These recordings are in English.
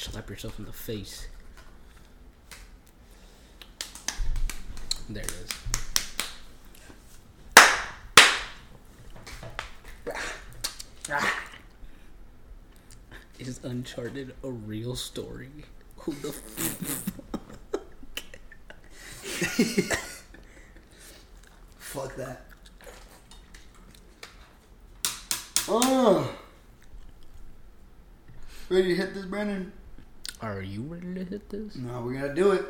slap yourself in the face. There it is. Is Uncharted a real story? Who the f- Fuck that. Oh. Ready to hit this, Brandon? Are you ready to hit this? No, we gotta do it.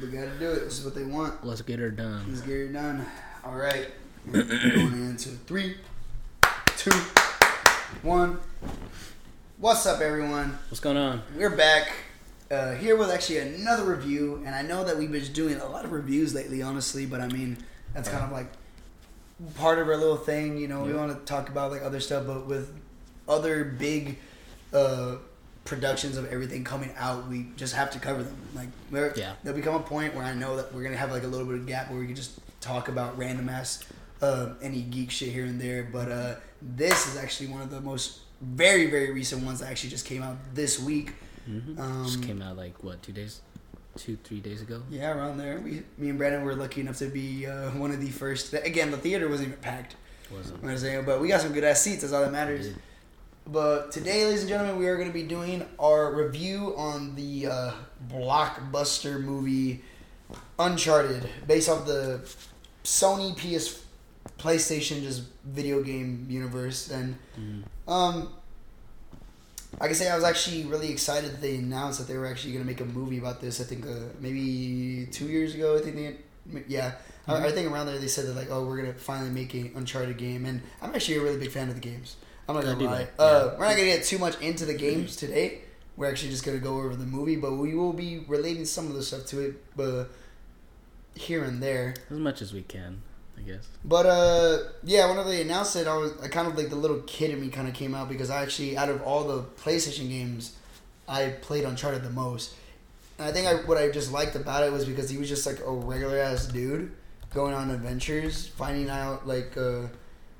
We gotta do it. This is what they want. Let's get her done. Let's get her done. All right. Going into three, two, one. What's up, everyone? What's going on? We're back uh, here with actually another review, and I know that we've been doing a lot of reviews lately, honestly. But I mean, that's kind of like part of our little thing. You know, we want to talk about like other stuff, but with other big uh, productions of everything coming out, we just have to cover them. Like, we're, Yeah. there'll become a point where I know that we're gonna have like a little bit of gap where we can just talk about random ass uh, any geek shit here and there. But uh, this is actually one of the most very very recent ones that actually just came out this week. hmm Um, Just came out like what two days, two three days ago. Yeah, around there. We, me and Brandon were lucky enough to be uh, one of the first. Again, the theater wasn't even packed. Wasn't. You know I'm saying? But we got some good ass seats. That's all that matters. But today, ladies and gentlemen, we are going to be doing our review on the uh, blockbuster movie Uncharted, based off the Sony PS PlayStation just video game universe. And Mm. um, I can say, I was actually really excited that they announced that they were actually going to make a movie about this. I think uh, maybe two years ago. I think they, yeah, I, I think around there they said that like, oh, we're gonna finally make an Uncharted game, and I'm actually a really big fan of the games. I'm not gonna do lie. uh, yeah. we're not gonna get too much into the games today. We're actually just gonna go over the movie, but we will be relating some of the stuff to it, but here and there. As much as we can, I guess. But uh, yeah, whenever they announced it, I was I kind of like the little kid in me kind of came out because I actually out of all the PlayStation games, I played Uncharted the most. And I think I what I just liked about it was because he was just like a regular ass dude going on adventures, finding out like uh,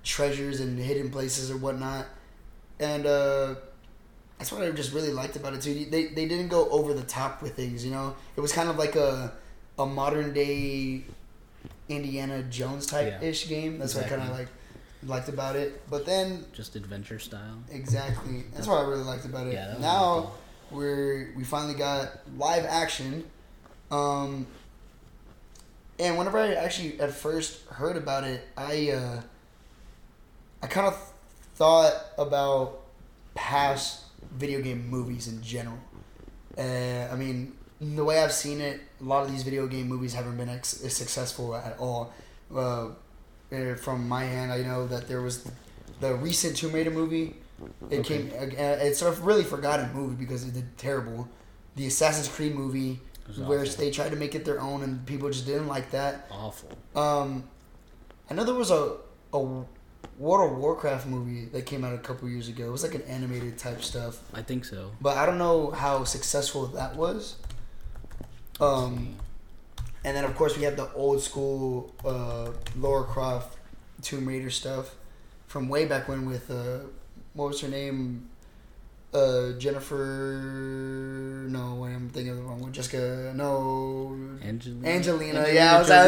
treasures and hidden places or whatnot, and uh, that's what I just really liked about it too. They they didn't go over the top with things, you know. It was kind of like a a modern day Indiana Jones type ish game. That's what I kind of like liked about it. But then Just adventure style. exactly, that's what I really liked about it. Yeah. Now really cool. we're we finally got live action. Um, and whenever I actually at first heard about it, I uh, I kind of thought about past video game movies in general. Uh, I mean, the way I've seen it, a lot of these video game movies haven't been ex- successful at all. Uh, uh, from my hand, I know that there was the recent Tomb Raider movie. It Okay. came. Uh, it's a really forgotten movie because it did terrible. The Assassin's Creed movie, where awful. they tried to make it their own and people just didn't like that. Awful. Um, I know there was a a World of Warcraft movie that came out a couple years ago. It was like an animated type stuff, I think so. but I don't know how successful that was. Um, and then of course we have the old school uh, Laura Croft Tomb Raider stuff from way back when with uh, what was her name? Uh, Jennifer. No, wait, I'm thinking of the wrong one. Jessica. No, Angelina. Angelina. yeah, I was, I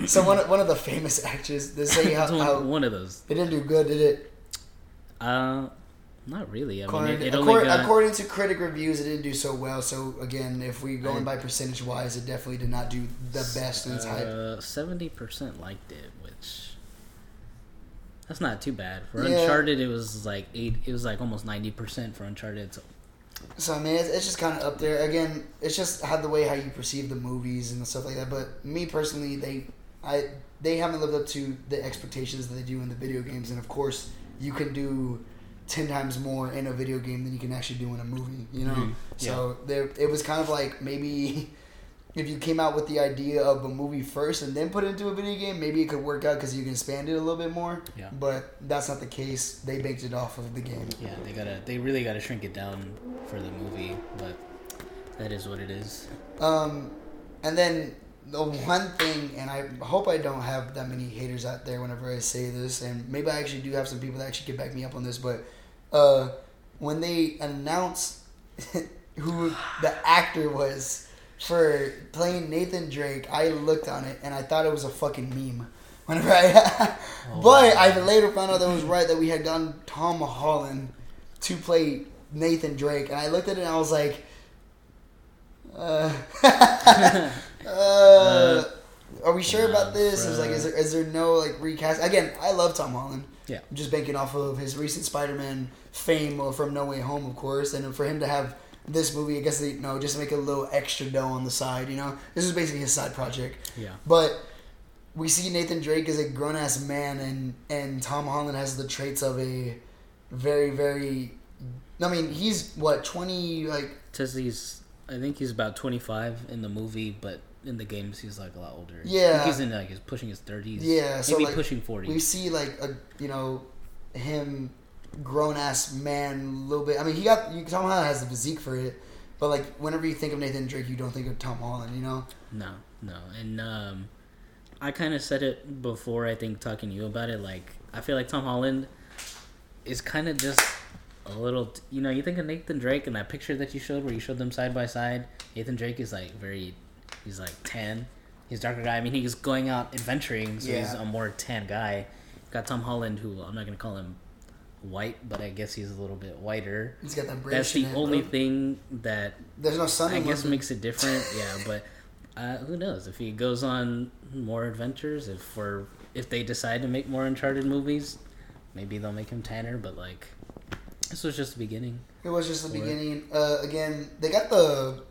was, so one of, one of the famous actors. They say how, one, how one of those. it didn't do good, did it? Uh, not really. I mean, According, it, it only according, got according to critic reviews, it didn't do so well. So again, if we going by percentage wise, it definitely did not do the best in its hype. uh, seventy percent liked it, which that's not too bad for Yeah. Uncharted. It was like eight. It was like almost ninety percent for Uncharted. So So I mean, it's, it's just kind of up there. Again, it's just how the way how you perceive the movies and stuff like that. But me personally, they, I, they haven't lived up to the expectations that they do in the video games. And of course, you can do ten times more in a video game than you can actually do in a movie. You know, Mhm. so there, it was kind of like maybe. If you came out with the idea of a movie first and then put it into a video game, maybe it could work out because you can expand it a little bit more. Yeah. But that's not the case. They baked it off of the game. yeah, they gotta. They really gotta shrink it down for the movie, but that is what it is. Um, and then the one thing, and I hope I don't have that many haters out there whenever I say this, and maybe I actually do have some people that actually can back me up on this, but uh, when they announced who the actor was for playing Nathan Drake, I looked on it and I thought it was a fucking meme. Whenever I, Oh. but I later found out that it was right that we had gotten Tom Holland to play Nathan Drake, and I looked at it and I was like, uh, uh, are we sure about this? Is like, is there is there no like recast? Again, I love Tom Holland. Yeah. I'm just banking off of his recent Spider-Man fame from No Way Home, of course, and for him to have this movie, I guess they you know just make a little extra dough on the side. You know, this is basically his side project. Yeah. But we see Nathan Drake as a grown ass man, and and Tom Holland has the traits of a very very. I mean, he's what twenty like Says he's. I think he's about 25 in the movie, but in the games he's like a lot older. Yeah. he's in like he's pushing his 30s. Yeah, so, maybe like, pushing 40. we see like a you know him grown ass man a little bit. I mean, he got you, Tom Holland has the physique for it, but like whenever you think of Nathan Drake, you don't think of Tom Holland. You know? No, no, and um, I kind of said it before. I think talking to you about it, like I feel like Tom Holland is kind of just a little. You know, you think of Nathan Drake and that picture that you showed, where you showed them side by side. Nathan Drake is like very, he's like tan. He's a darker guy. I mean, he's going out adventuring, so he's a more tan guy. Got Tom Holland, who I'm not gonna call him white, but I guess he's a little bit whiter. He's got that British. That's the only bro. thing that There's no sun. I guess London. makes it different. Yeah, but uh, who knows if he goes on more adventures? If we're if they decide to make more Uncharted movies, maybe they'll make him tanner. But like, this was just the beginning. It was just the Or- beginning. Uh, again, they got the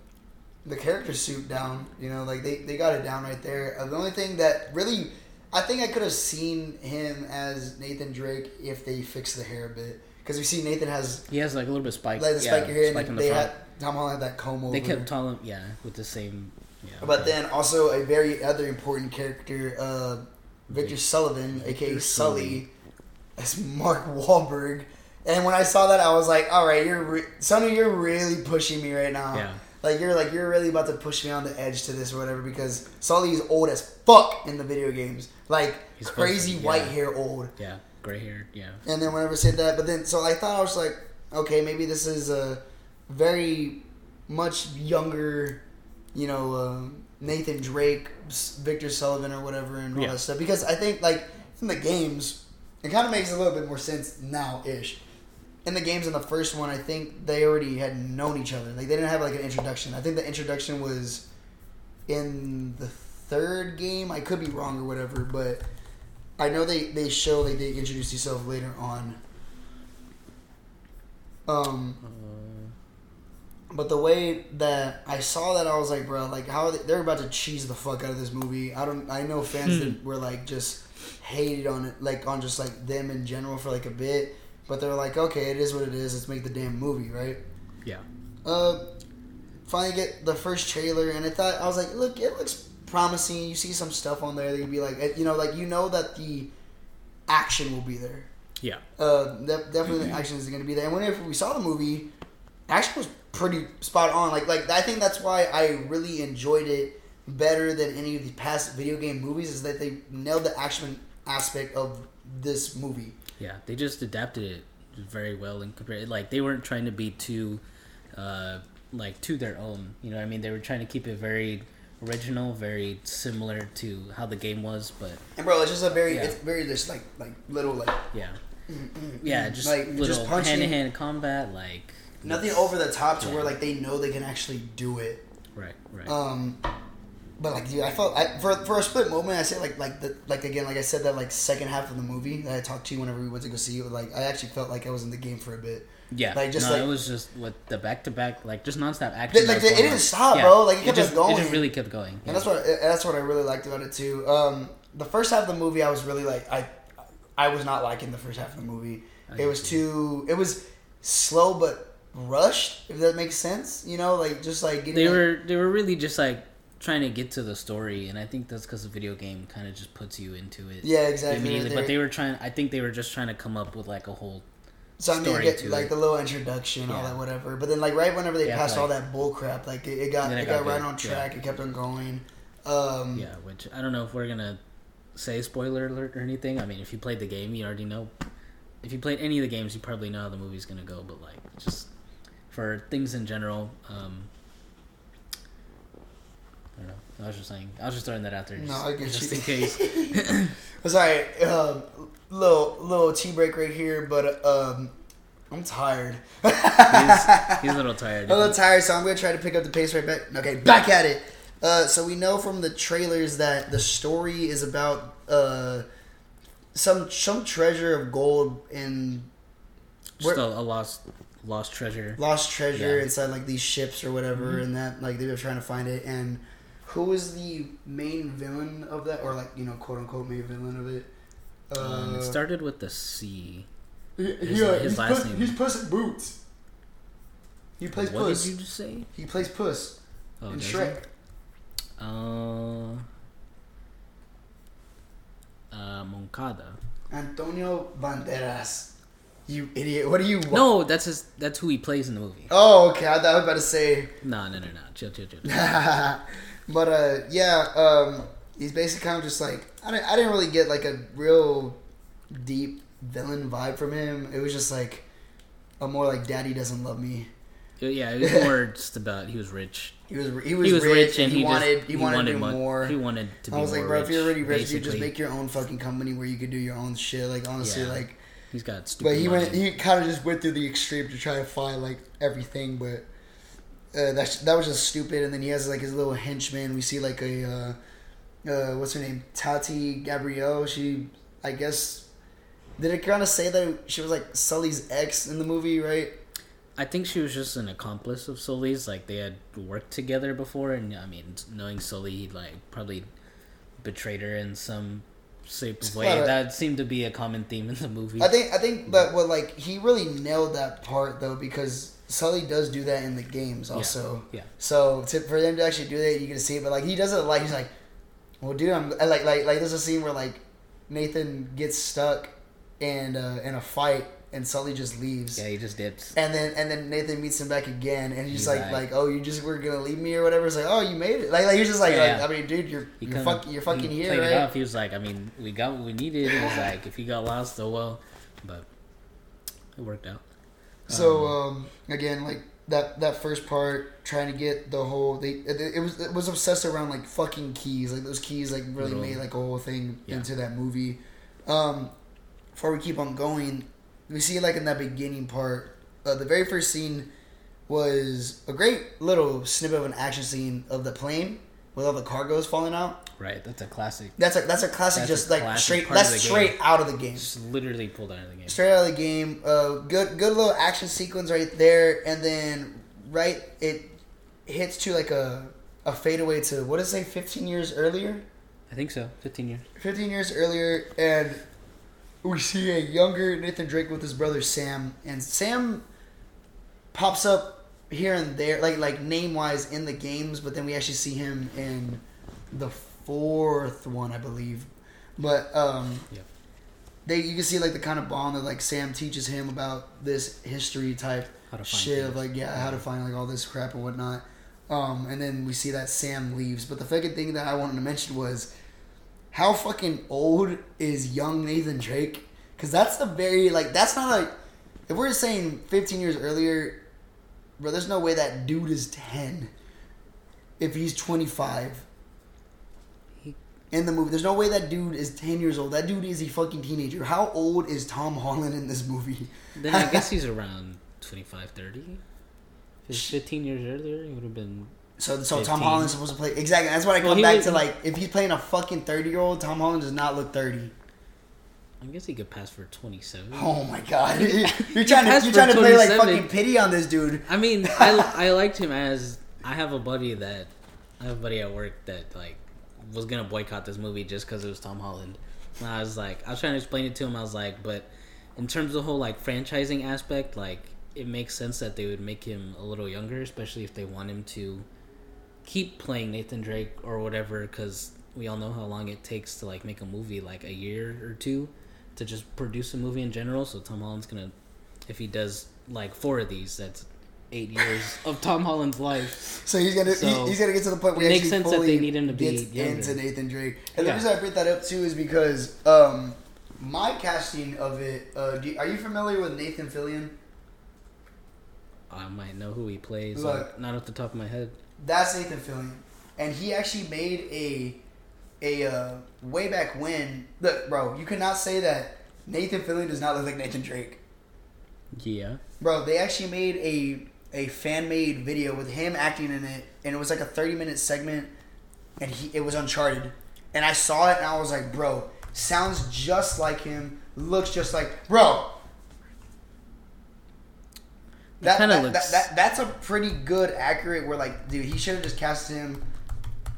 the character suit down. You know, like they, they got it down right there. Uh, the only thing that really, I think I could have seen him as Nathan Drake if they fixed the hair a bit. Because we see Nathan has He has like a little bit of spike, like the spiky hair, spike in and the they front. had Tom Holland had that comb over. they kept telling, yeah, with the same. Yeah, But okay. then also a very other important character, uh, Victor Sullivan, aka Sully, Sully. as Mark Wahlberg. And when I saw that, I was like, "All right, you're re- Sonny, you're really pushing me right now. Yeah. Like you're like you're really about to push me on the edge to this or whatever because Sully is old as fuck in the video games, like He's crazy to be, white yeah. hair old." yeah, gray hair. yeah, And then whenever I said that, but then so I thought I was like, okay, maybe this is a very much younger, you know, uh, Nathan Drake, Victor Sullivan, or whatever, and all Yeah. that stuff. Because I think like in the games, it kind of makes a little bit more sense now ish. In the games in the first one, I think they already had known each other. Like they didn't have like an introduction. I think the introduction was in the third game. I could be wrong or whatever, but I know they they show like they introduce yourself later on. Um, uh, but the way that I saw that, I was like, bro, like how are they, they're about to cheese the fuck out of this movie. I don't. I know fans that were like just hated on it, like on just like them in general for like a bit. But they're like, okay, it is what it is. Let's make the damn movie, right? yeah, Uh, finally get the first trailer, and I thought I was like, look, it looks promising. You see some stuff on there that you'd be like, eh, you know, like you know that the action will be there. yeah, Uh, de- definitely the action is going to be there. And whenever we saw the movie, action was pretty spot on. Like, like I think that's why I really enjoyed it better than any of the past video game movies. Is that they nailed the action aspect of this movie. Yeah. They just adapted it very well and compared. Like they weren't trying to be too, uh, like to their own. You know, what I mean, they were trying to keep it very original, very similar to how the game was, but And bro, it's just a very, Yeah. it's very just like like little like yeah, yeah, just Like, little just punching- hand to hand combat, like nothing over the top to Yeah. where like they know they can actually do it. right, right, Um, but like, dude, I felt I, for for a split moment, I say like like the like again, like I said that like second half of the movie that I talked to you whenever we went to go see it. Like I actually felt like I was in the game for a bit. yeah. like, just no, like- it was just with the back to back, like just nonstop action. Like, that was it didn't stop, bro. Like, it kept just, going. It just really kept going. And that's what that's what I really liked about it too. Um, the first half of the movie, I was really like I I was not liking the first half of the movie. I It was too. It was slow but rushed. If that makes sense, you know, like just like getting. they like- were they were really just like trying to get to the story, and I think that's because the video game kind of just puts you into it. Yeah, exactly. Immediately, but they were trying. I think they were just trying to come up with like a whole. So I mean, story get, to like it. the little introduction, all that, whatever. But then, like right whenever they Yeah, passed like- all that bull crap, like it, it got it, it got, got right on track. yeah. It kept on going. Um, Yeah, which I don't know if we're gonna say spoiler alert or anything. I mean, if you played the game, you already know. If you played any of the games, you probably know how the movie's gonna go. But like, just for things in general. Um, I don't know. I was just saying. I was just throwing that out there. Just, No, I get just you. in case. Sorry, um, little little tea break right here, but um, I'm tired. he's, he's a little tired. A little tired, so I'm gonna try to pick up the pace right back. Okay, back at it. Uh, so we know from the trailers that the story is about uh, some some treasure of gold in Just a, a lost lost treasure. lost treasure Yeah. inside like these ships or whatever, and that like they were trying to find it. And who is the main villain of that, or like you know, quote unquote, main villain of it? Um, Uh, it started with the C. He- His- he, uh, his he's last Puss, name. He's Puss in Boots. He plays what Puss. did you just say? He plays Puss Oh, in Shrek. he? Uh, uh, Moncada. Antonio Banderas. You idiot! What are you? want? No, that's his. That's who he plays in the movie. Oh, okay. I thought I was about to say. No, no, no, no. Chill, chill, chill. but uh, yeah. Um, he's basically kind of just like I didn't. I didn't really get like a real deep villain vibe from him. It was just like a more like Daddy doesn't love me. yeah, it was more just about he was rich. He was he was, he was rich, and he, just- wanted he, wanted, to do mo- more. He wanted to be rich. I was like, bro, rich, if you're already rich, you just make your own fucking company where you could do your own shit. Like honestly, Yeah. like. He's got stupid. But he money. went. He kind of just went through the extreme to try to find like everything. But uh, that that was just stupid. And then he has like his little henchman. We see like a uh, uh, what's her name, Tati Gabrielle. She, I guess, did it kind of say that she was like Sully's ex in the movie, right? I think she was just an accomplice of Sully's. Like they had worked together before, and I mean, knowing Sully, he like probably betrayed her in some shape of way. That seemed to be a common theme in the movie. I think I think, but what like he really nailed that part though because Sully does do that in the games also. Yeah. So to, for them to actually do that, you can see it. But like he does it like he's like, well, dude, I'm like like like there's a scene where like Nathan gets stuck and uh, in a fight and Sully just leaves. Yeah, he just dips. And then and then Nathan meets him back again, and he's, He's like, like- like, oh, you just were gonna leave me or whatever. It's like, oh, you made it. Like, like he's just like, Yeah. like I mean, dude, you're He you're, fuck, you're fucking he here, right? it off. He was like, I mean, we got what we needed. He was like, if he got lost, oh well. But it worked out. So um, again, like that that first part, trying to get the whole they it, it was it was obsessed around like fucking keys. Like those keys, like really Little- made like a whole thing Yeah. into that movie. Um, before we keep on going, we see like in that beginning part, uh, the very first scene was a great little snippet of an action scene of the plane with all the cargoes falling out. Right, that's a classic. That's a that's a classic, That's a just like classic straight. That's straight game. out of the game. Just literally pulled out of the game. Straight out of the game. Uh, good, good little action sequence right there, and then right it hits to like a a fadeaway to what is it? Fifteen years earlier. I think so. Fifteen years. Fifteen years earlier, and we see a younger Nathan Drake with his brother Sam, and Sam pops up here and there, like like name wise in the games, but then we actually see him in the fourth one, I believe. But um, Yeah. they you can see like the kind of bond that like Sam teaches him about this history type How to find shit of like yeah how to find like all this crap and whatnot. Um, and then we see that Sam leaves. But the fucking thing that I wanted to mention was how fucking old is young Nathan Drake? Because that's the very like that's not like if we're saying 15 years earlier, bro. There's no way that dude is 10. If he's 25 He- in the movie, there's no way that dude is 10 years old. That dude is a fucking teenager. How old is Tom Holland in this movie? Then I guess he's around 25, 30. If it's 15 years earlier, he would have been. So, so Tom 15. Holland's supposed to play exactly. That's what I come Well, back was- to. Like, if he's playing a fucking thirty year old, Tom Holland does not look thirty. I guess he could pass for 27. Oh my god, you're trying to you're trying to play like fucking pity on this dude. I mean, I, I liked him as. I have a buddy that. I have a buddy at work that, like, was to boycott this movie just because it was Tom Holland. And I was like, I was trying to explain it to him. I was like, but in terms of the whole, like, franchising aspect, like, it makes sense that they would make him a little younger, especially if they want him to keep playing Nathan Drake or whatever, because we all know how long it takes to, like, make a movie, like, a year or two to just produce a movie in general. So Tom Holland's gonna, if he does like four of these, that's eight years of Tom Holland's life. So he's gonna So, he's gonna get to the point where it makes sense that fully they need him to be gets younger. into Nathan Drake. And the reason I bring that up too is because um, my casting of it. Uh, do, are you familiar with Nathan Fillion? I might know who he plays. Look. like, not off the top of my head. That's Nathan Fillion, and he actually made a a uh, way back when. Look, bro, you cannot say that Nathan Fillion does not look like Nathan Drake, Yeah. bro. They actually made a a fan made video with him acting in it, and it was like a thirty minute segment, and he it was Uncharted, and I saw it and I was like, bro, sounds just like him, looks just like, bro. That, that, looks- that, that that's a pretty good accurate where like dude he should have just cast him.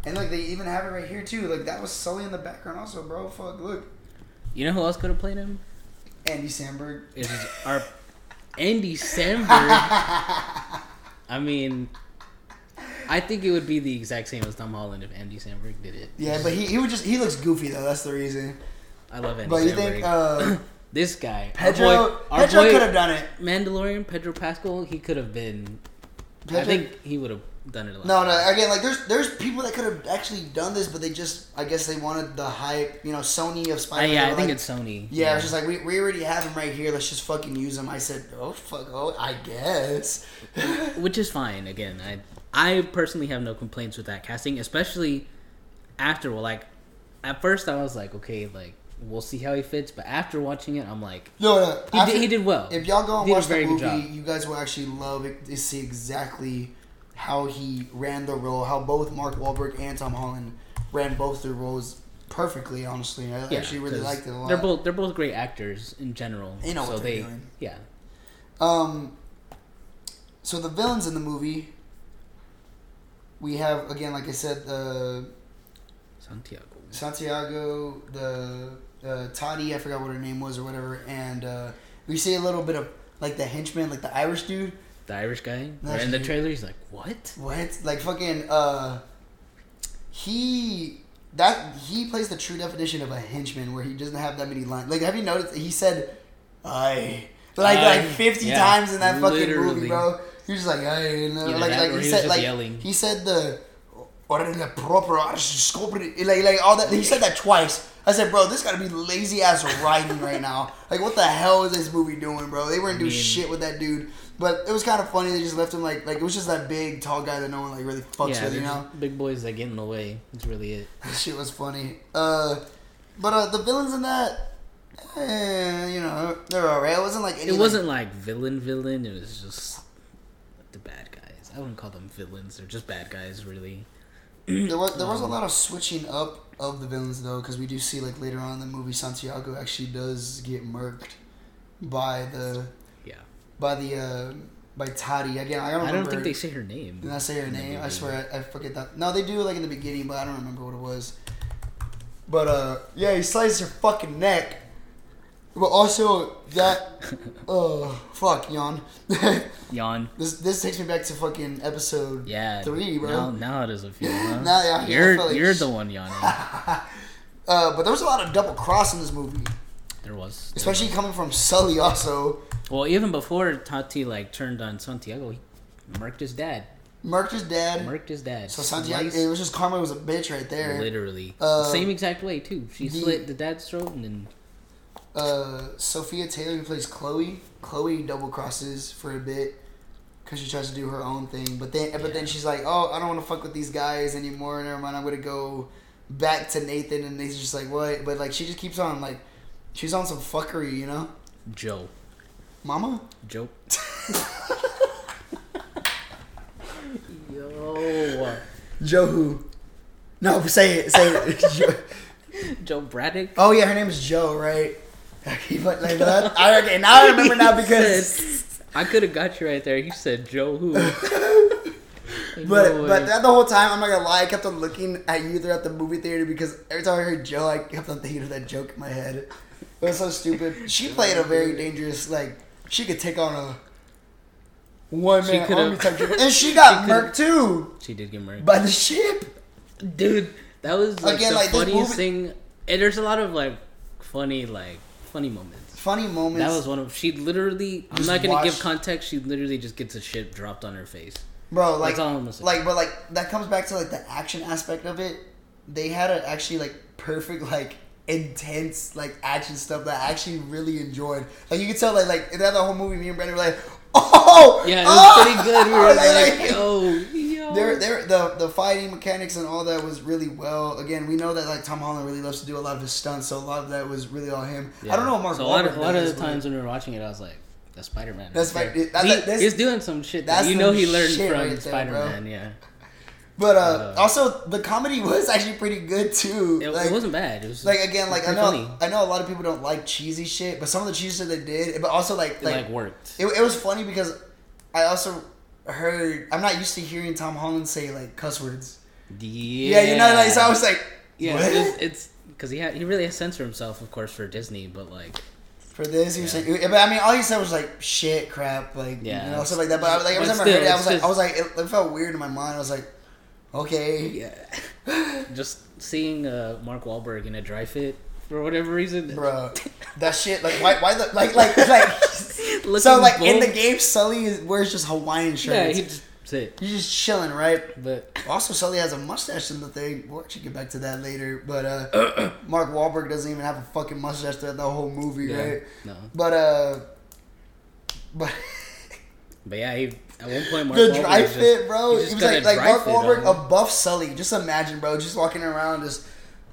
And like they even have it right here too. Like that was Sully in the background also bro. Fuck look. You know who else could have played him? Andy Samberg. Is our Andy Samberg. I mean, I think it would be the exact same as Tom Holland if Andy Samberg did it. yeah but he, he would just he looks goofy though that's the reason I love Andy but you Samberg. think uh this guy, Pedro our boy, Pedro could have done it Mandalorian, Pedro Pascal, he could have been. I think he would have done it a lot. no no again like there's there's people that could have actually done this but they just I guess they wanted the hype you know Sony of Uh, Spider-Man yeah, I were think like, it's Sony. Yeah, it's just like we, we already have him right here. Let's just fucking use him. I said, oh fuck, oh I guess. which is fine. Again, I I personally have no complaints with that casting, especially after. Well, like at first I was like, okay, like we'll see how he fits, but after watching it, I'm like, No, no. he, after- did, he did well. If y'all go and He watch the movie, you guys will actually love it to see exactly how he ran the role. How both Mark Wahlberg and Tom Holland ran both their roles perfectly. Honestly, I Yeah, actually really liked it a lot. They're both they're both great actors in general. They know so what they're they, doing. Yeah, Um, so the villains in the movie, we have again, like I said, the Santiago. Santiago, the uh, Tati, I forgot what her name was or whatever, and uh, we see a little bit of like the henchman, like the Irish dude. The Irish guy. That's in the trailer, he's like, "What?" What? Like fucking uh, he that he plays the true definition of a henchman, where he doesn't have that many lines. Like, have you noticed? He said, "I." Like like fifty Yeah, times in that fucking movie, bro. He was just like, "I," and, uh, Either like like he he said like yelling. he said the. Or the proper like like all that he said that twice. I said, bro, this gotta be lazy ass writing right now. Like, what the hell is this movie doing, bro? They weren't doing shit with that dude. But it was kind of funny. They just left him like like it was just that big tall guy that no one like really fucks yeah, with, you know. big boys that get in the way. That's really it. That shit was funny. Uh, but uh, the villains in that, eh, you know, they're alright. It wasn't like any, It wasn't like villain villain. It was just the bad guys. I wouldn't call them villains. They're just bad guys, really. There was there was a Um, lot of switching up of the villains though, because we do see like later on in the movie Santiago actually does get murked by the. By the uh, by Tati again. I don't I don't think they say her name. Did I say her name? I swear I, I forget that. No, they do like in the beginning, but I don't remember what it was. But uh, yeah, he slices her fucking neck. But also that, oh fuck, yawn. Yawn. this this takes me back to fucking episode Yeah. three, bro. Now, now it is a few. Huh? Now, yeah, you're like- you're the one yawning. Uh, but there was a lot of double cross in this movie, There was. especially coming from Sully. Also, Well, even before Tati like turned on Santiago, he murked his dad. murked his dad. Murked his dad. So Santiago, Sliced- it was just karma was a bitch right there. Literally. Uh, Same exact way too. She the- slit the dad's throat and then uh, Sophia Taylor who plays Chloe. Chloe double crosses for a bit because she tries to do her own thing, but then but then she's like, oh, I don't want to fuck with these guys anymore. Never mind, I'm gonna go back to Nathan, and Nathan's just like, what? But like she just keeps on like, she's on some fuckery, you know, Joe. Mama. Joe. Yo. Joe who? No, say it. Say it. Joe. Joe Braddock. Oh yeah, her name is Joe, right? but like that. I, okay, now I remember now because. I could have got you right there. You said Joe who? But No but that the whole time I'm not gonna lie, I kept on looking at you throughout the movie theater because every time I heard Joe, I kept on thinking of that joke in my head. It was so stupid. She played a very dangerous like she could take on a one She man army type shit. and she got she murked too she did get murdered. by the ship. dude that was like Again, the like, this funniest movie- thing and there's a lot of like funny like funny moments Funny moments. that was one of she literally i'm not gonna give context she literally just gets a shit dropped on her face bro. Like That's all I'm say. like but like that comes back to like the action aspect of it. They had a actually like perfect like intense like action stuff that I actually really enjoyed. Like you could tell like like that the whole movie. Me and Brandon were like, Oh, Yeah, it oh! was pretty good. We were Like, like, yo, yo. They're, they're, the the fighting mechanics and all that was really well. Again, we know that like Tom Holland really loves to do a lot of his stunts, so a lot of that was really all him. I don't know what Mark So a lot of, a lot of the times when we were watching it, I was like, "That's Spider Man." That's right Spi- there." that- He- that's- he's doing some shit that you know he learned from right Spider Man. Yeah, But uh, Uh, also the comedy was actually pretty good too. it, like, it wasn't bad. It was like again, like I know funny. I know a lot of people don't like cheesy shit, but some of the cheesy shit they did, but also like It like, like worked. it, it was funny because I also heard I'm not used to hearing Tom Holland say like cuss words. Yeah, Yeah, you know, like so I was like, yeah, what? it's- because he had he really has censor himself, of course, for Disney, but like for this. He was Yeah. saying, but I mean, all he said was like shit, crap, like Yeah, you know, stuff like that. But I, like every time I heard it, I was like, I was like, it, it felt weird in my mind. I was like, okay, yeah, just seeing uh, Mark Wahlberg in a dry fit for whatever reason, bro, that shit. Like, why, why the like, like, like. So like in the game, Sully is, wears just Hawaiian shirts. yeah, he just sit, You're just chilling, right? but Also, Sully has a mustache in the thing. We'll actually get back to that later. But uh, Mark Wahlberg doesn't even have a fucking mustache throughout the whole movie, yeah, right? no, But uh, but but yeah, he, at one point Mark the Wahlberg dry just- fit, bro. he It just was got like like Mark fit Wahlberg, a buff Sully. Just imagine, bro, just walking around, just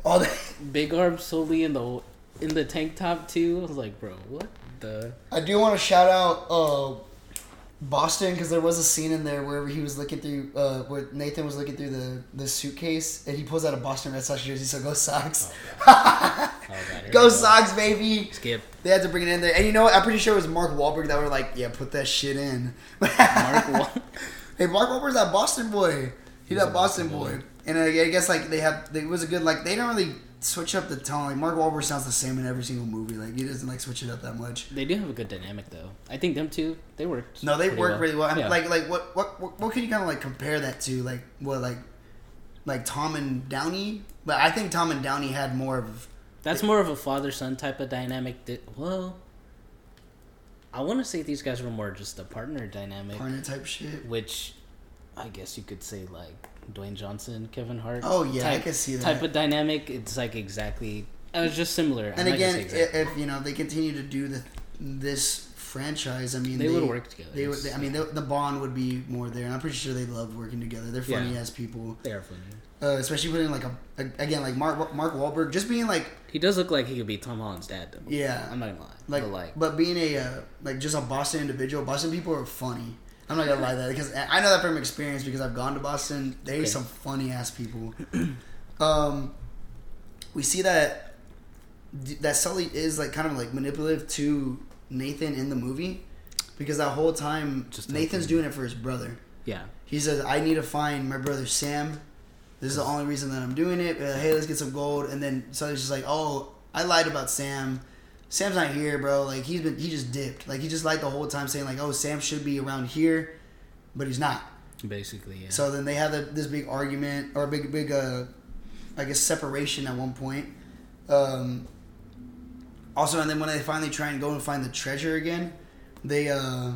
all that. big arm Sully in the in the tank top too. I was like, bro, what the? I do want to shout out uh, Boston because there was a scene in there where he was looking through, uh, where Nathan was looking through the, the suitcase and he pulls out a Boston Red Sox jersey. So go Sox, Oh here go we Sox, baby. Skip They had to bring it in there, and you know what? I'm pretty sure it was Mark Wahlberg that were like, "Yeah, put that shit in." Mark Wal- hey, Mark Wahlberg's that Boston boy. He's He's that Boston Boston boy, and uh, I guess like they have, they, it was a good like they don't really switch up the tone. Like Mark Wahlberg sounds the same in every single movie. Like he doesn't like switch it up that much. They do have a good dynamic though. I think them two, they work. No, they work really well. I mean, Yeah. Like, like what, what, what, what can you kind of like compare that to? Like, what, like, like Tom and Downey? But I think Tom and Downey had more of. That's more of a father son type of dynamic. That well, I want to say these guys were more just a partner dynamic, Partner type shit. which I guess you could say like Dwayne Johnson, Kevin Hart. Oh, yeah, I type, can see that. type of dynamic. It's like exactly. It was just similar. I'm And again, exactly. if, you know they continue to do the this franchise, I mean, They would work together. They would. It's- I mean, the, the bond would be more there, and I'm pretty sure they love working together. They're funny Yeah. as people, they are funny. uh, especially putting like a, a again like Mark Mark Wahlberg just being like He does look like he could be Tom Holland's dad. Though. yeah I'm not gonna lie. like but like but being a uh, like just a Boston individual. Boston people are funny. I'm not gonna lie that because I know that from experience because I've gone to Boston. There's Okay. some funny ass people. um, we see that that Sully is like kind of like manipulative to Nathan in the movie because that whole time Just Nathan's doing it for his brother. yeah, He says, "I need to find my brother Sam. This is the only reason that I'm doing it. Uh, hey, let's get some gold." And then Sully's just like, "Oh, I lied about Sam. Sam's not here, bro. Like he's been he just dipped. Like he just like the whole time, saying like, "Oh, Sam should be around here, but he's not." basically yeah. So then they have the, this big argument or a big big uh, I guess separation at one point. Um, also, and then when they finally try and go and find the treasure again, they uh,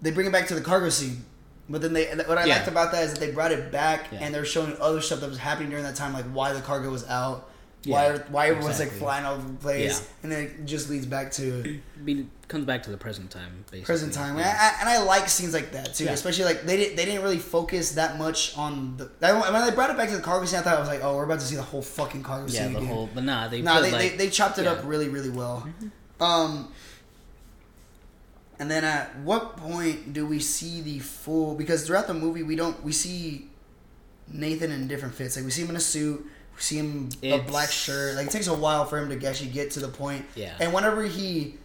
they bring it back to the cargo scene. But then they what I Yeah. liked about that is that they brought it back Yeah. and they're showing other stuff that was happening during that time, like why the cargo was out. Yeah, why, why everyone's like exactly. flying all over the place, Yeah. and then it just leads back to Be, comes back to the present time. Basically. present time, and Yeah. I, and I like scenes like that too. Yeah. Especially like they didn't they didn't really focus that much on the. I- When they brought it back to the cargo scene, I thought I was like, oh, we're about to see the whole fucking cargo scene. Yeah, scene the again. whole. But nah, they nah, they, like, they they chopped it yeah. Mm-hmm. up really really well. Um, and then at what point do we see the full? Because throughout the movie, we don't we see Nathan in different fits. Like we see him in a suit. We see him a black shirt. Like it takes a while for him to actually get to the point. Yeah. And whenever he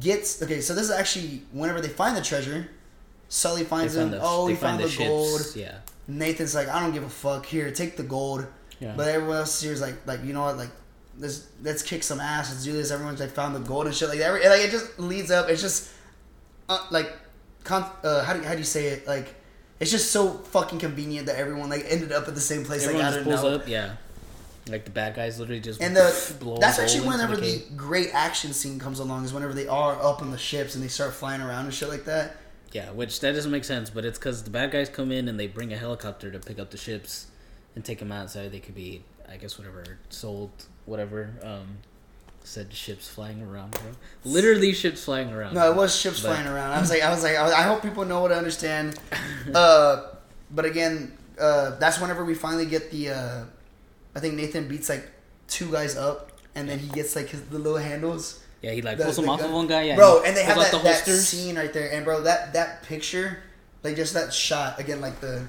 gets okay, so this is actually whenever they find the treasure, Sully They finds him. the- oh, he found the, ships, gold. Yeah. Nathan's like, I don't give a fuck. Here, take the gold. Yeah. But everyone else here is like, like you know what, like let's let's kick some ass. Let's do this. Everyone's like found the gold and shit. Like every like it just leads up. It's just uh, like con- uh, how do you, how do you say it? Like it's just so fucking convenient that everyone like ended up at the same place. Everyone like just out pulls of no. up. Yeah. Like the bad guys literally just And the that's actually whenever the the great action scene comes along is whenever they are up on the ships and they start flying around and shit like that. Yeah, which that doesn't make sense, but it's because the bad guys come in and they bring a helicopter to pick up the ships and take them out so they could be, I guess, whatever sold, whatever. Um, Said ships flying around, bro. Literally ships flying around. No, it was ships But- flying around. I was like, I was like, I, I hope people know what I understand. Uh, but again, uh, that's whenever we finally get the. Uh, I think Nathan beats like two guys up, and then he gets like his, the little handles. Yeah, he like The- pulls them the off gun- of one guy. Yeah, bro, and they have that, the that scene right there, and bro, that that picture, like just that shot again, like the.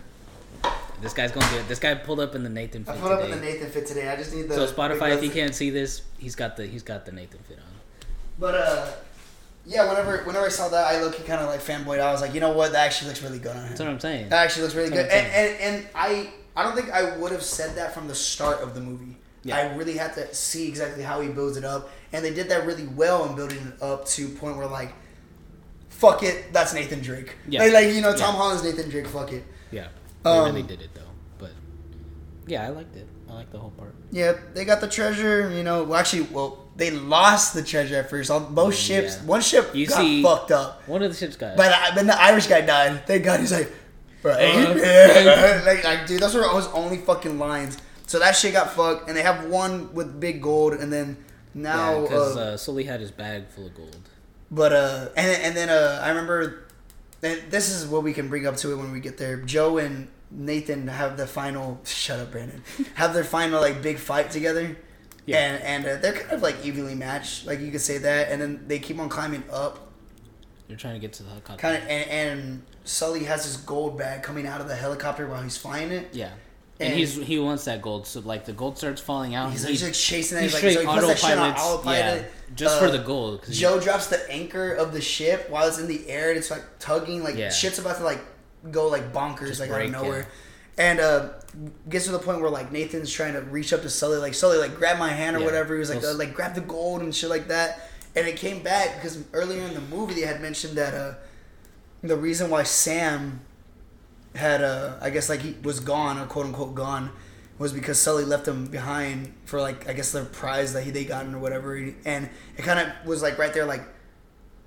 This guy's gonna do it. This guy pulled up in the Nathan I fit put up in today. the Nathan fit today. I just need the. so Spotify, if you can't see this, he's got the he's got the Nathan fit on. But uh, yeah. Whenever whenever I saw that, I looked kind of like fanboyed. I was like, you know what? That actually looks really good on him. That's what I'm saying. That actually looks really That's good. And, and and I I don't think I would have said that from the start of the movie. Yeah. I really had to see exactly how he builds it up, and they did that really well in building it up to a point where like, fuck it, that's Nathan Drake. Yeah. Like, like, you know, Tom Yeah. Holland's Nathan Drake. Fuck it. Yeah, they Um, really did it though. But yeah, I liked it. I liked the whole part. Yeah, they got the treasure. You know, well, actually, well, they lost the treasure at first. All, both ships, Yeah. one ship You got see- fucked up. One of the ships got. But the, then the Irish guy died. Thank God. He's like, right. Like, like, dude, those were his only fucking lines. So that shit got fucked, and they have one with big gold, and then now, because uh, uh, Sully had his bag full of gold. but uh, and then- and then uh, I remember, and this is what we can bring up to it when we get there. Joe and Nathan have the final. Shut up, Brandon. Have their final like big fight together. Yeah. And and uh, they're kind of like evenly matched, like you could say that. And then they keep on climbing up, You're trying to get to the helicopter. kind of and, and Sully has his gold bag coming out of the helicopter while he's flying it. Yeah. And, And- he's he wants that gold, so like the gold starts falling out. He's like, he's like chasing that. he's He's, like, so he puts that shit on autopilot. yeah, just for Uh, the gold. Joe drops the anchor of the ship while it's in the air and it's like tugging, like Yeah. shit's about to like go like bonkers, Just like break, out of nowhere. yeah. And uh gets to the point where like Nathan's trying to reach up to Sully, like Sully, like grab my hand or Yeah. whatever. He was like, uh, like grab the gold and shit like that. And it came back because earlier in the movie they had mentioned that uh the reason why Sam had uh I guess like he was gone or quote unquote gone was because Sully left him behind for like I guess the prize that he they gotten or whatever. And it kind of was like right there like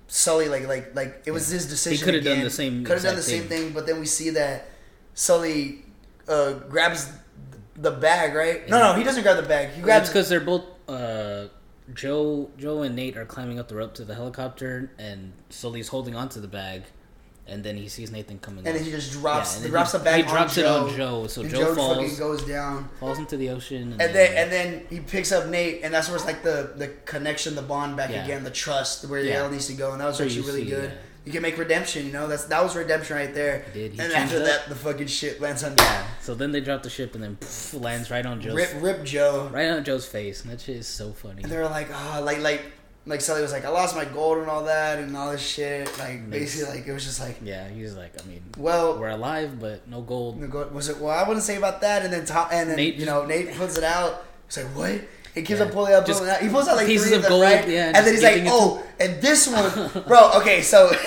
Sully like like like it was his decision He coulda done the same could have done the same thing. thing but then we see that Sully uh grabs the bag right? No no he doesn't grab the bag. He grabs because they're both uh, Joe Joe and Nate are climbing up the rope to the helicopter, and Sully's holding onto the bag, and then he sees Nathan coming. and up. then he just drops Yeah, he drops he- the bag he drops on it Joe, on Joe, so and Joe Joe fucking falls- goes down falls into the ocean, and, and then and then he picks up Nate, and that's where it's like the the connection, the bond back Yeah. again, the trust where Yeah. it all needs to go, and that was So actually really see, good. yeah. You can make redemption, you know. That's that was redemption right there. He did, he and after up. that, the fucking shit lands on yeah. So then they drop the ship, and then poof, lands right on Joe's rip rip Joe, right on Joe's face, and that shit is so funny. and they're like, oh, like like like Sully was like, I lost my gold and all that and all this shit. Like basically, like it was just like, Yeah, he's like, I mean, well, we're alive, but no gold. the gold- was it? Well, I wouldn't say about that. And then Tom, and then Nate you know Nate puts it out. He's like, what? He keeps Yeah. on pulling out, Just pulling out. He pulls out like pieces of them, gold, right? yeah, and just then he's like, oh, and this one, bro. Okay, so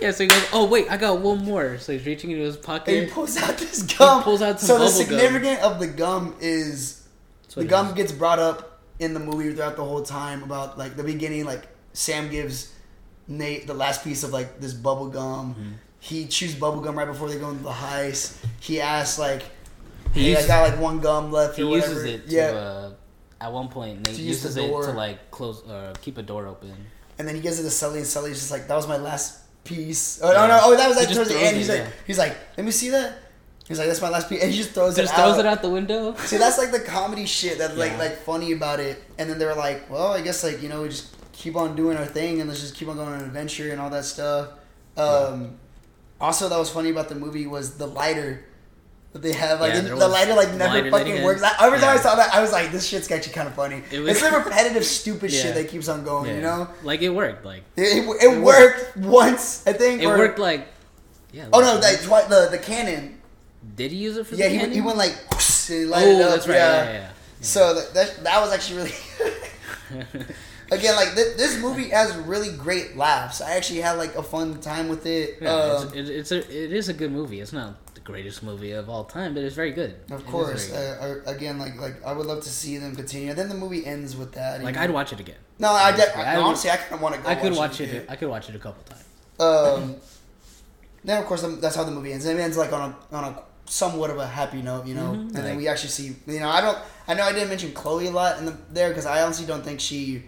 Yeah, so he goes, oh wait, I got one more. So he's reaching into his pocket. And he pulls out this gum. He pulls out some so the bubble gum. of the gum is the gum is. gets brought up in the movie throughout the whole time about like the beginning. Like Sam gives Nate the last piece of like this bubble gum. Mm-hmm. He chews bubble gum right before they go into the heist. He asks like, He "Hey, uses- I got like one gum left." He or uses it to, yeah. uh, at one point, Nate uses it to like close, uh, keep a door open. And then he gives it to Sully, and Sully's just like, "That was my last piece." Oh Yeah. no, no, oh that was like towards the end. it, He's yeah. like, he's like, "Let me see that." He's like, "That's my last piece," and he just throws it out. Just it throws out. it out the window. See, that's like the comedy shit that's like Yeah. like funny about it. And then they were like, "Well, I guess like you know we just keep on doing our thing and let's just keep on going on an adventure and all that stuff." Um, also, that was funny about the movie was the lighter. That they have like Yeah, the, the lighter like never lighter fucking works. I, every time I saw that, I was like, "This shit's actually kind of funny." It was- it's the repetitive, stupid Yeah. shit that keeps on going. You know, like it worked. Like it, it, it worked once, I think. it or- worked. Like yeah. Oh no, that twi- the the cannon. Did he use it for? Yeah, the he, cannon? he went like. He Oh, up, that's right. Yeah, yeah. yeah, So that, that that was actually really. Again, like th- this movie has really great laughs. I actually had like a fun time with it. Yeah, Um, it's, it, it's a it is a good movie. It's not the greatest movie of all time, but it's very good. Of course, good. uh, uh, again, like like I would love to see them continue. And then the movie ends with that. like know? I'd watch it again. No, I, de- I would- honestly I kind of want to go. I could watch again. it. I could watch it a couple times. Um, then of course that's how the movie ends. It ends like on a on a somewhat of a happy note, you know. Mhm, And then we actually see, you know, I don't, I know I didn't mention Chloe a lot in the there because I honestly don't think she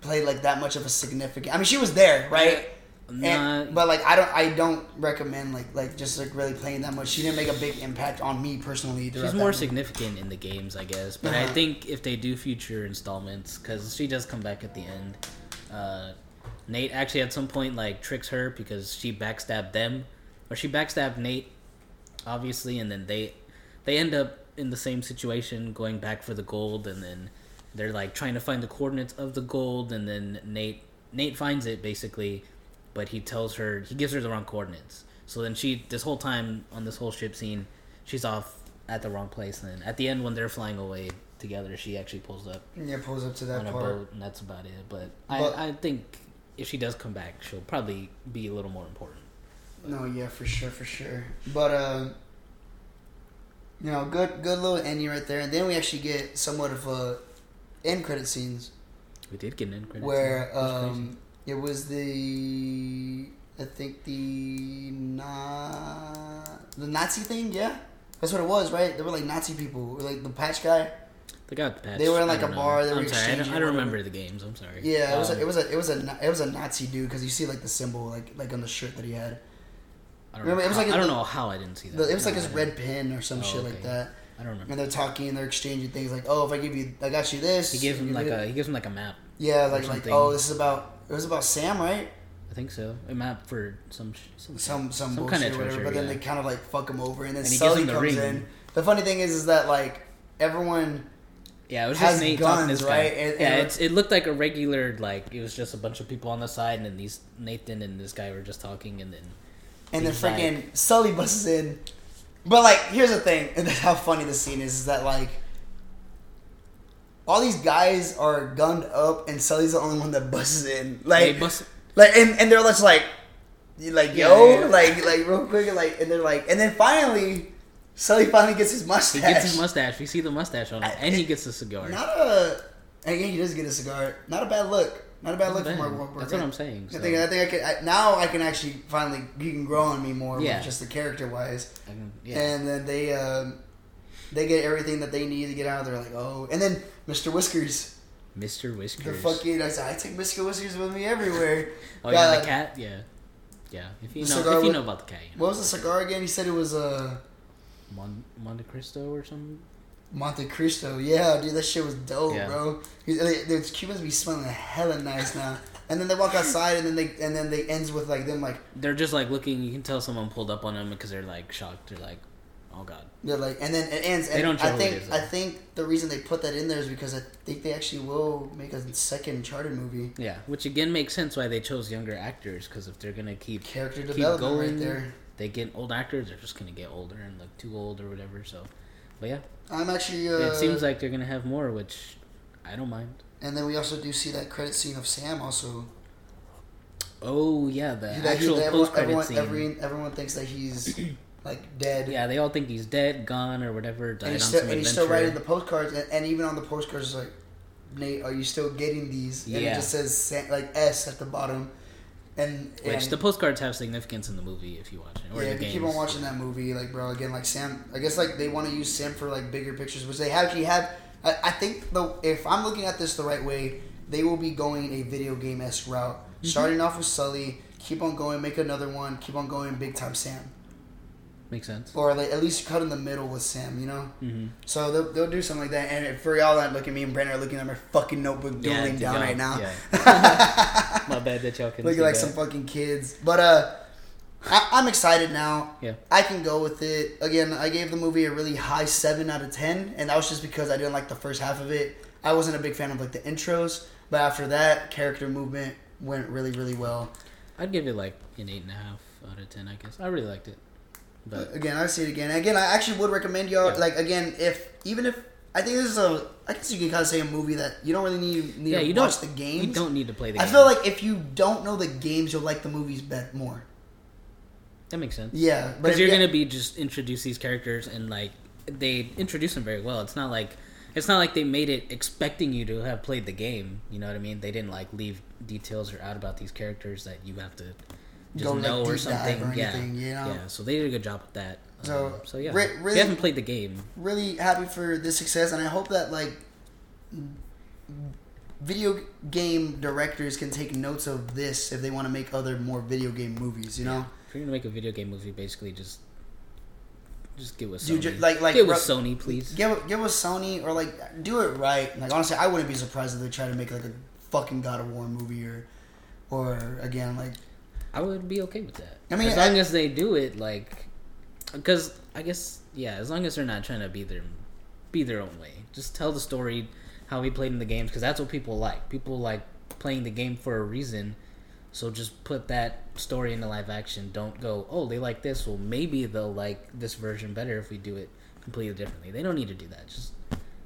played like that much of a significant. I mean, she was there, right? And, but like I don't, I don't recommend like like just like really playing that much. She didn't make a big impact on me personally. throughout she's more movie. significant in the games, I guess. But I Uh-huh. think if they do future installments, because she does come back at the end. Uh, Nate actually at some point like tricks her because she backstabbed them, or she backstabbed Nate, obviously, and then they they end up in the same situation, going back for the gold, and then they're like trying to find the coordinates of the gold, and then Nate Nate finds it basically, but he tells her he gives her the wrong coordinates. So then she this whole time on this whole ship scene, she's off at the wrong place, and then at the end when they're flying away together, she actually pulls up Yeah, pulls up to that on a part. boat, and that's about it. But, But- I I think if she does come back, she'll probably be a little more important. No, yeah, for sure, for sure. But uh, you know, good, good little ending right there, and then we actually get somewhat of a end credit scenes We did get an end credit where scene. It was um, it was the I think the na the Nazi thing, yeah. That's what it was, right? They were like Nazi people, or like the patch guy. they got the patch. they were in, like, a know. bar, they were I'm sorry, I don't, I don't remember the games. I'm sorry. Yeah, it was Um, a, it was a it was a it was a Nazi dude because you see like the symbol like like on the shirt that he had. I don't remember, know it was how- like I don't know how I didn't see that. The, it was like his red pin or some Oh, shit like that. I don't remember. And they're talking, and they're exchanging things like, "Oh, if I give you, I got you this." He gives him like a he gives him like a map. yeah, like like oh, this is about it was about Sam, right? I think so. A map for some some Some some, some kind of or whatever. treasure. but then yeah. they kind of like fuck him over, and then And Sully the comes ring. in. The funny thing is, is that like everyone, Yeah, it was just Nate guns, right? And- yeah, and- it looked like a regular like it was just a bunch of people on the side, and then these Nathan and this guy were just talking, and then and then freaking Sully busts in. But like, here's the thing, and that's how funny the scene is: is that like. All these guys are gunned up, and Sully's the only one that busts in. Like, bust, Like and, and they're just like, like Yeah, yo, yeah, like like real quick, like and they're like, and then finally, Sully finally gets his mustache. he gets his mustache. We see the mustache on him, I- and he gets a cigar. Not a, and yeah, he does get a cigar. Not a bad look. Not a bad look bad. Mark Wahlberg. That's what I'm saying. I so think I think I can I, now I can actually finally he can grow on me more, Yeah. just the character wise. I yeah. And then they um, they get everything that they need to get out. They're like, oh, and then Mr. Whiskers, Mr. Whiskers. the fucking I said I take Mr. Whiskers with me everywhere. oh yeah, the cat. Yeah, yeah. If you know, if you with- know about the cat, you know. What was the cigar again? He said it was uh Mon- Monte Cristo or something. Monte Cristo. Yeah, dude, that shit was dope, Yeah. bro. Those Cubans be smelling hella nice now. And then they walk outside, and then they and then they ends with like them like They're just like looking. You can tell someone pulled up on them because they're like shocked. They're like, "Oh God." they're like, and then it ends. And They don't I who think it is, I think the reason they put that in there is because I think they actually will make a second Uncharted movie. Yeah, which again makes sense why they chose younger actors because if they're gonna keep Character keep development going, right there. they get old actors. They're just gonna get older and look too old or whatever. So, but yeah, I'm actually. Uh, it seems like they're gonna have more, which I don't mind. And then we also do see that credit scene of Sam also. Oh yeah, the That he- actual that post everyone, credit everyone, scene. everyone, everyone thinks that he's like dead. Yeah, they all think he's dead, gone, or whatever. Died and he's on still and he's still writing the postcards, and, and even on the postcards, it's like, Nate, are you still getting these? And it just says Sa- like S at the bottom, and which the postcards have significance in the movie if you watch it. Or yeah, the if you keep on watching that movie, like bro, again, like Sam, I guess like they want to use Sam for like bigger pictures, which they actually have. I, I think the if I'm looking at this the right way, they will be going a video game esque route, Mm-hmm. starting off with Sully, keep on going, make another one, keep on going, big time Sam, Makes sense. or like at least cut in the middle with Sam, you know. Mm-hmm. So they'll, they'll do something like that. And for y'all that look at me and Brandon are looking at my fucking notebook dueling down right now. Yeah. My bad that y'all can looking see like that. some fucking kids. But uh, I, I'm excited now. Yeah. I can go with it. Again, I gave the movie a really high seven out of ten, and that was just because I didn't like the first half of it. I wasn't a big fan of like the intros, but after that, character movement went really, really well. I'd give it like an eight and a half out of ten. I guess I really liked it. But Again, I see it again. Again, I actually would recommend y'all. Yeah. Like again, if even if I think this is a, I guess you can kind of say a movie that you don't really need, need yeah, to you watch the games. You don't need to play the. I game. feel like if you don't know the games, you'll like the movies bet more. that makes sense. Yeah, because you're you- gonna be just introduce these characters and like they introduce them very well. It's not like it's not like they made it expecting you to have played the game. You know what I mean? They didn't like leave details or out about these characters that you have to just Go, like, or something. or yeah, you know? yeah. So they did a good job with that. So, Um, so yeah, re- really- you haven't played the game, really happy for this success, and I hope that like video game directors can take notes of this if they want to make other more video game movies. You know, if you're gonna make a video game movie, basically just just get with Sony. Dude, like- like get with ru- Sony, please. get with, get with Sony or like do it right. Like honestly, I wouldn't be surprised if they try to make like a fucking God of War movie or or again like I would be okay with that. I mean, as long I- as they do it like, because I guess yeah, as long as they're not trying to be their be their own way, just tell the story how we played in the games because that's what people like. People like playing the game for a reason. So just put that story into live action. Don't go, oh, they like this. Well, maybe they'll like this version better if we do it completely differently. They don't need to do that. Just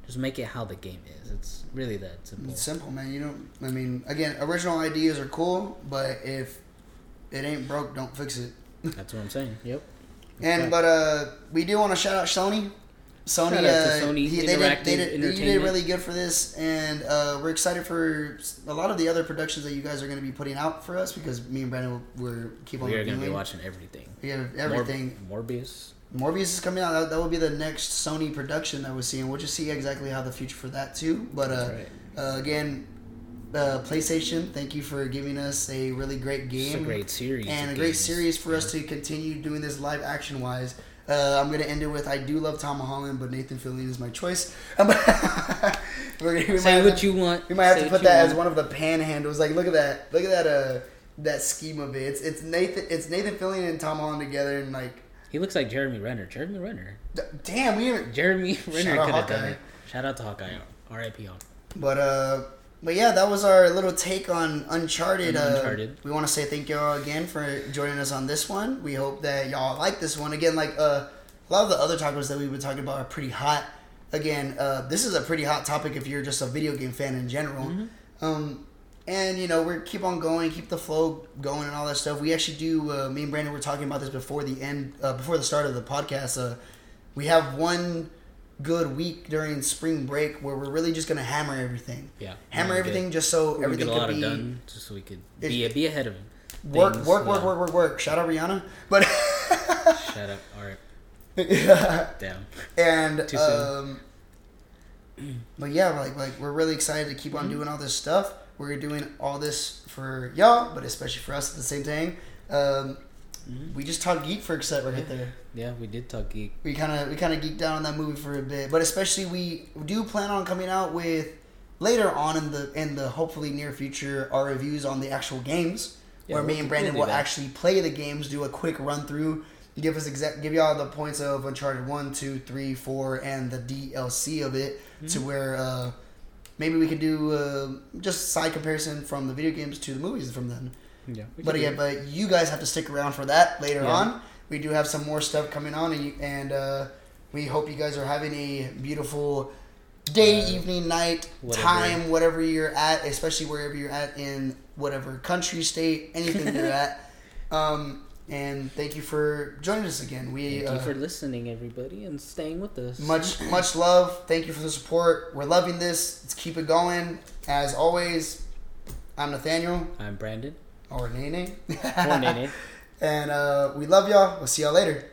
just make it how the game is. It's really that simple. it's simple, man. You don't. I mean, again, original ideas are cool, but if it ain't broke, don't fix it. That's what I'm saying. Yep. And Okay. but uh, we do want to shout out Sony. Sony, Shout uh, Sony he- they, did, they, did, they did really good for this, and uh, we're excited for a lot of the other productions that you guys are going to be putting out for us because me and Brandon will we're keep on We are going to be watching everything. We have everything. Mor- Morbius. Morbius is coming out. That, that will be the next Sony production that we're seeing. We'll just see exactly how the future for that too. But uh, right. uh, again, uh, PlayStation, thank you for giving us a really great game It's a great series. and a of great games. series for us to continue doing this live action wise. Uh, I'm gonna end it with I do love Tom Holland, but Nathan Fillion is my choice. We're gonna, we might Say what to, you want. we might have Say to put that as one of the panhandles. Like, look at that, look at that, uh, that scheme of it. It's, it's Nathan, it's Nathan Fillion and Tom Holland together, and like, He looks like Jeremy Renner. Jeremy Renner. d- damn, we. Jeremy Renner could have done it. Shout out to Hawkeye. R.I.P. Hawkeye. But uh, but yeah, that was our little take on Uncharted. Uh, We want to say thank y'all again for joining us on this one. We hope that y'all like this one. Again, like uh, a lot of the other topics that we've been talking about are pretty hot. Again, uh, this is a pretty hot topic if you're just a video game fan in general. Um, and you know we're keep on going, keep the flow going, and all that stuff. We actually do. Uh, me and Brandon were talking about this before the end, uh, before the start of the podcast. Uh, we have one good week during spring break where we're really just gonna hammer everything, Yeah. hammer Yeah, everything, just so Get, everything get a lot could be done, just so we could be be ahead of work, things. work, work, Yeah. work, work, work. Shout out Rihanna, but Shut up. All right. Damn. and Too soon. um, but yeah, like like we're really excited to keep on Mm-hmm. doing all this stuff. We're doing all this for y'all, but especially for us at the same time. Um, Mhm. We just talked geek for a second right there. Yeah, we did talk geek. We kind of we kind of geeked out on that movie for a bit, but especially we do plan on coming out with later on in the in the hopefully near future our reviews on the actual games, Yeah, where me we'll- and Brandon will that. actually play the games, do a quick run through, give us exact give y'all the points of Uncharted one, two, three, four, and the DLC of it, to Mm-hmm. where uh, maybe we could do uh, just side comparison from the video games to the movies from then. Yeah. But again, but you guys have to stick around for that later Yeah. on. We do have some more stuff coming on, and, you, and uh, we hope you guys are having a beautiful day, Uh, evening, night, whatever. time, whatever you're at, especially wherever you're at in whatever country, state, anything you're at. Um, and thank you for joining us again. We Thank uh, you for listening, everybody, and staying with us. much much love. Thank you for the support. We're loving this. Let's keep it going. As always, I'm Nathaniel I'm Brandon. Or Nene. Or Nene. And uh, we love y'all. We'll see y'all later.